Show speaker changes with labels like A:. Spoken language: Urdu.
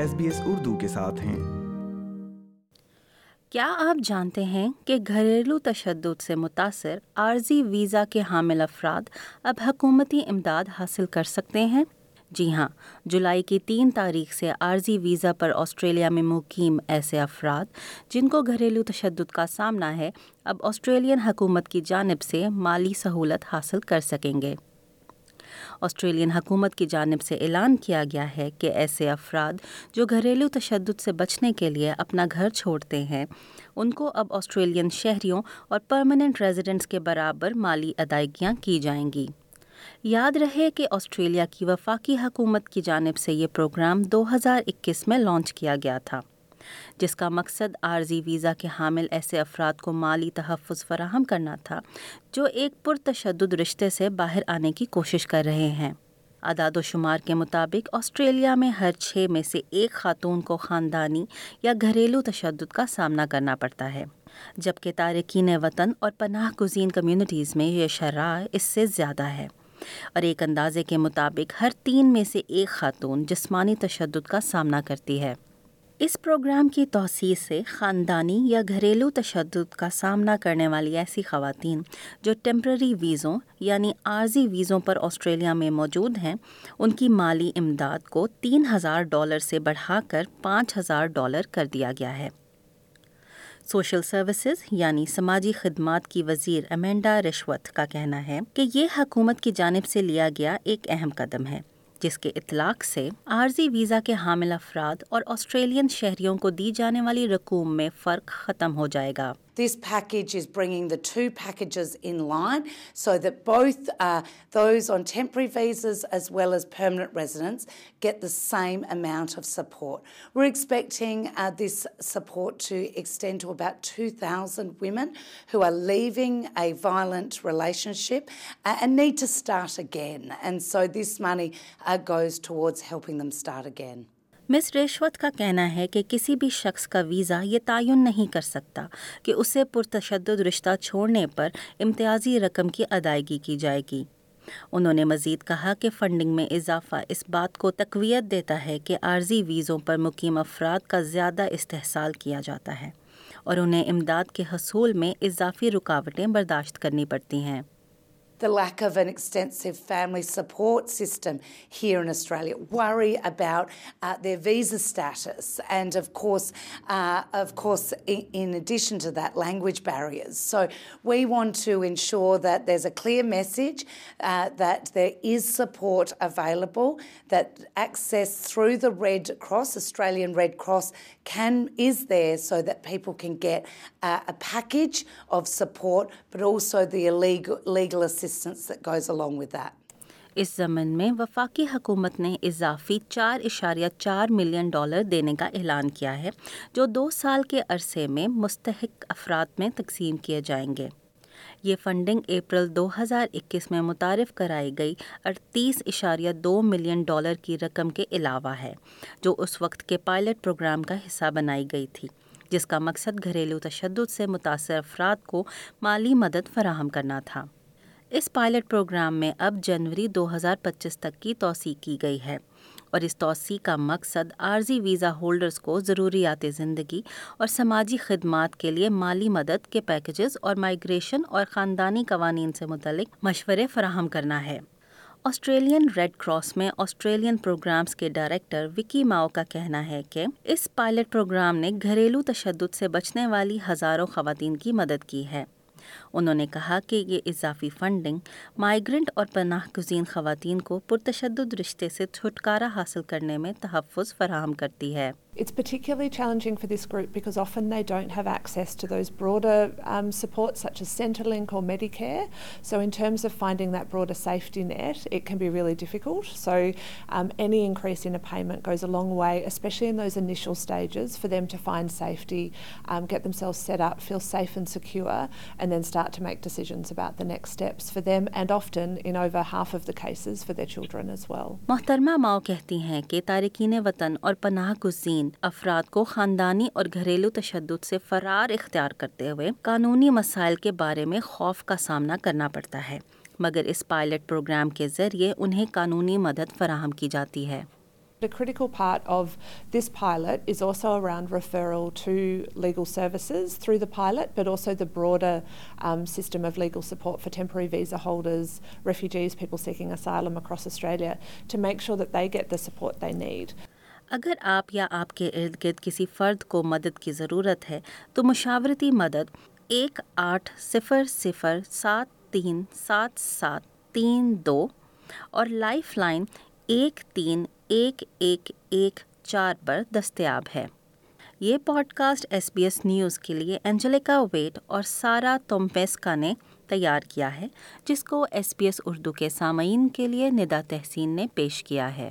A: ایس ایس بی اردو کے ساتھ ہیں
B: کیا آپ جانتے ہیں کہ گھریلو تشدد سے متاثر عارضی ویزا کے حامل افراد اب حکومتی امداد حاصل کر سکتے ہیں جی ہاں جولائی کی تین تاریخ سے عارضی ویزا پر آسٹریلیا میں مقیم ایسے افراد جن کو گھریلو تشدد کا سامنا ہے اب آسٹریلین حکومت کی جانب سے مالی سہولت حاصل کر سکیں گے آسٹریلین حکومت کی جانب سے اعلان کیا گیا ہے کہ ایسے افراد جو گھریلو تشدد سے بچنے کے لیے اپنا گھر چھوڑتے ہیں ان کو اب آسٹریلین شہریوں اور پرماننٹ ریزیڈنٹس کے برابر مالی ادائیگیاں کی جائیں گی یاد رہے کہ آسٹریلیا کی وفاقی حکومت کی جانب سے یہ پروگرام دو ہزار اکیس میں لانچ کیا گیا تھا جس کا مقصد عارضی ویزا کے حامل ایسے افراد کو مالی تحفظ فراہم کرنا تھا جو ایک پرتشدد رشتے سے باہر آنے کی کوشش کر رہے ہیں اداد و شمار کے مطابق آسٹریلیا میں ہر چھ میں سے ایک خاتون کو خاندانی یا گھریلو تشدد کا سامنا کرنا پڑتا ہے جبکہ تارکین وطن اور پناہ گزین کمیونٹیز میں یہ شرح اس سے زیادہ ہے اور ایک اندازے کے مطابق ہر تین میں سے ایک خاتون جسمانی تشدد کا سامنا کرتی ہے اس پروگرام کی توسیع سے خاندانی یا گھریلو تشدد کا سامنا کرنے والی ایسی خواتین جو ٹیمپرری ویزوں یعنی عارضی ویزوں پر آسٹریلیا میں موجود ہیں ان کی مالی امداد کو تین ہزار ڈالر سے بڑھا کر پانچ ہزار ڈالر کر دیا گیا ہے سوشل سروسز یعنی سماجی خدمات کی وزیر امینڈا رشوت کا کہنا ہے کہ یہ حکومت کی جانب سے لیا گیا ایک اہم قدم ہے جس کے اطلاق سے عارضی ویزا کے حامل افراد اور آسٹریلین شہریوں کو دی جانے والی رقوم میں فرق ختم ہو جائے گا
C: This package is bringing the two packages in line so that both uh, those on temporary visas as well as permanent residents get the same amount of support. We're expecting uh, this support to extend to about 2,000 women who are leaving a violent relationship uh, and need to start again. And so this money goes towards helping them start again.
B: مس ریشوت کا کہنا ہے کہ کسی بھی شخص کا ویزا یہ تعین نہیں کر سکتا کہ اسے پرتشدد رشتہ چھوڑنے پر امتیازی رقم کی ادائیگی کی جائے گی انہوں نے مزید کہا کہ فنڈنگ میں اضافہ اس بات کو تقویت دیتا ہے کہ عارضی ویزوں پر مقیم افراد کا زیادہ استحصال کیا جاتا ہے اور انہیں امداد کے حصول میں اضافی رکاوٹیں برداشت کرنی پڑتی ہیں
C: the lack of an extensive family support system here in Australia, worry about uh, their visa status, and of course, uh, in addition to that, language barriers. So we want to ensure that there's a clear message uh, that there is support available, that access through the Red Cross, Australian Red Cross, is there so that people can get a package of support, but also the legal assistance
B: اس ضمن میں وفاقی حکومت نے اضافی چار اشاریہ چار ملین ڈالر دینے کا اعلان کیا ہے جو دو سال کے عرصے میں مستحق افراد میں تقسیم کیے جائیں گے یہ فنڈنگ اپریل دو ہزار اکیس میں متعارف کرائی گئی اڑتیس اشاریہ دو ملین ڈالر کی رقم کے علاوہ ہے جو اس وقت کے پائلٹ پروگرام کا حصہ بنائی گئی تھی جس کا مقصد گھریلو تشدد سے متاثر افراد کو مالی مدد فراہم کرنا تھا اس پائلٹ پروگرام میں اب جنوری دو ہزار پچیس تک کی توسیع کی گئی ہے اور اس توسیع کا مقصد عارضی ویزا ہولڈرز کو ضروریات زندگی اور سماجی خدمات کے لیے مالی مدد کے پیکجز اور مائیگریشن اور خاندانی قوانین سے متعلق مشورے فراہم کرنا ہے آسٹریلین ریڈ کراس میں آسٹریلین پروگرامز کے ڈائریکٹر وکی ماؤ کا کہنا ہے کہ اس پائلٹ پروگرام نے گھریلو تشدد سے بچنے والی ہزاروں خواتین کی مدد کی ہے انہوں نے کہا کہ یہ اضافی فنڈنگ مائیگرنٹ اور پناہ گزین خواتین کو پرتشدد رشتے سے چھٹکارا حاصل کرنے میں تحفظ فراہم کرتی ہے تاریکین وطن اور پناہ گزین افراد کو خاندانی اور گھریلو تشدد سے فرار اختیار کرتے ہوئے قانونی مسائل کے کے بارے میں خوف کا سامنا کرنا پڑتا ہے مگر اس پائلٹ پروگرام ذریعے انہیں قانونی مدد فراہم کی جاتی ہے اگر آپ یا آپ کے ارد گرد کسی فرد کو مدد کی ضرورت ہے تو مشاورتی مدد ایک آٹھ صفر صفر سات تین سات سات تین دو اور لائف لائن ایک تین ایک ایک ایک چار پر دستیاب ہے یہ podcast S B S news کے لیے انجلیکا ویٹ اور سارا تومپیسکا نے تیار کیا ہے جس کو ایس بی ایس اردو کے سامعین کے لیے ندا تحسین نے پیش کیا ہے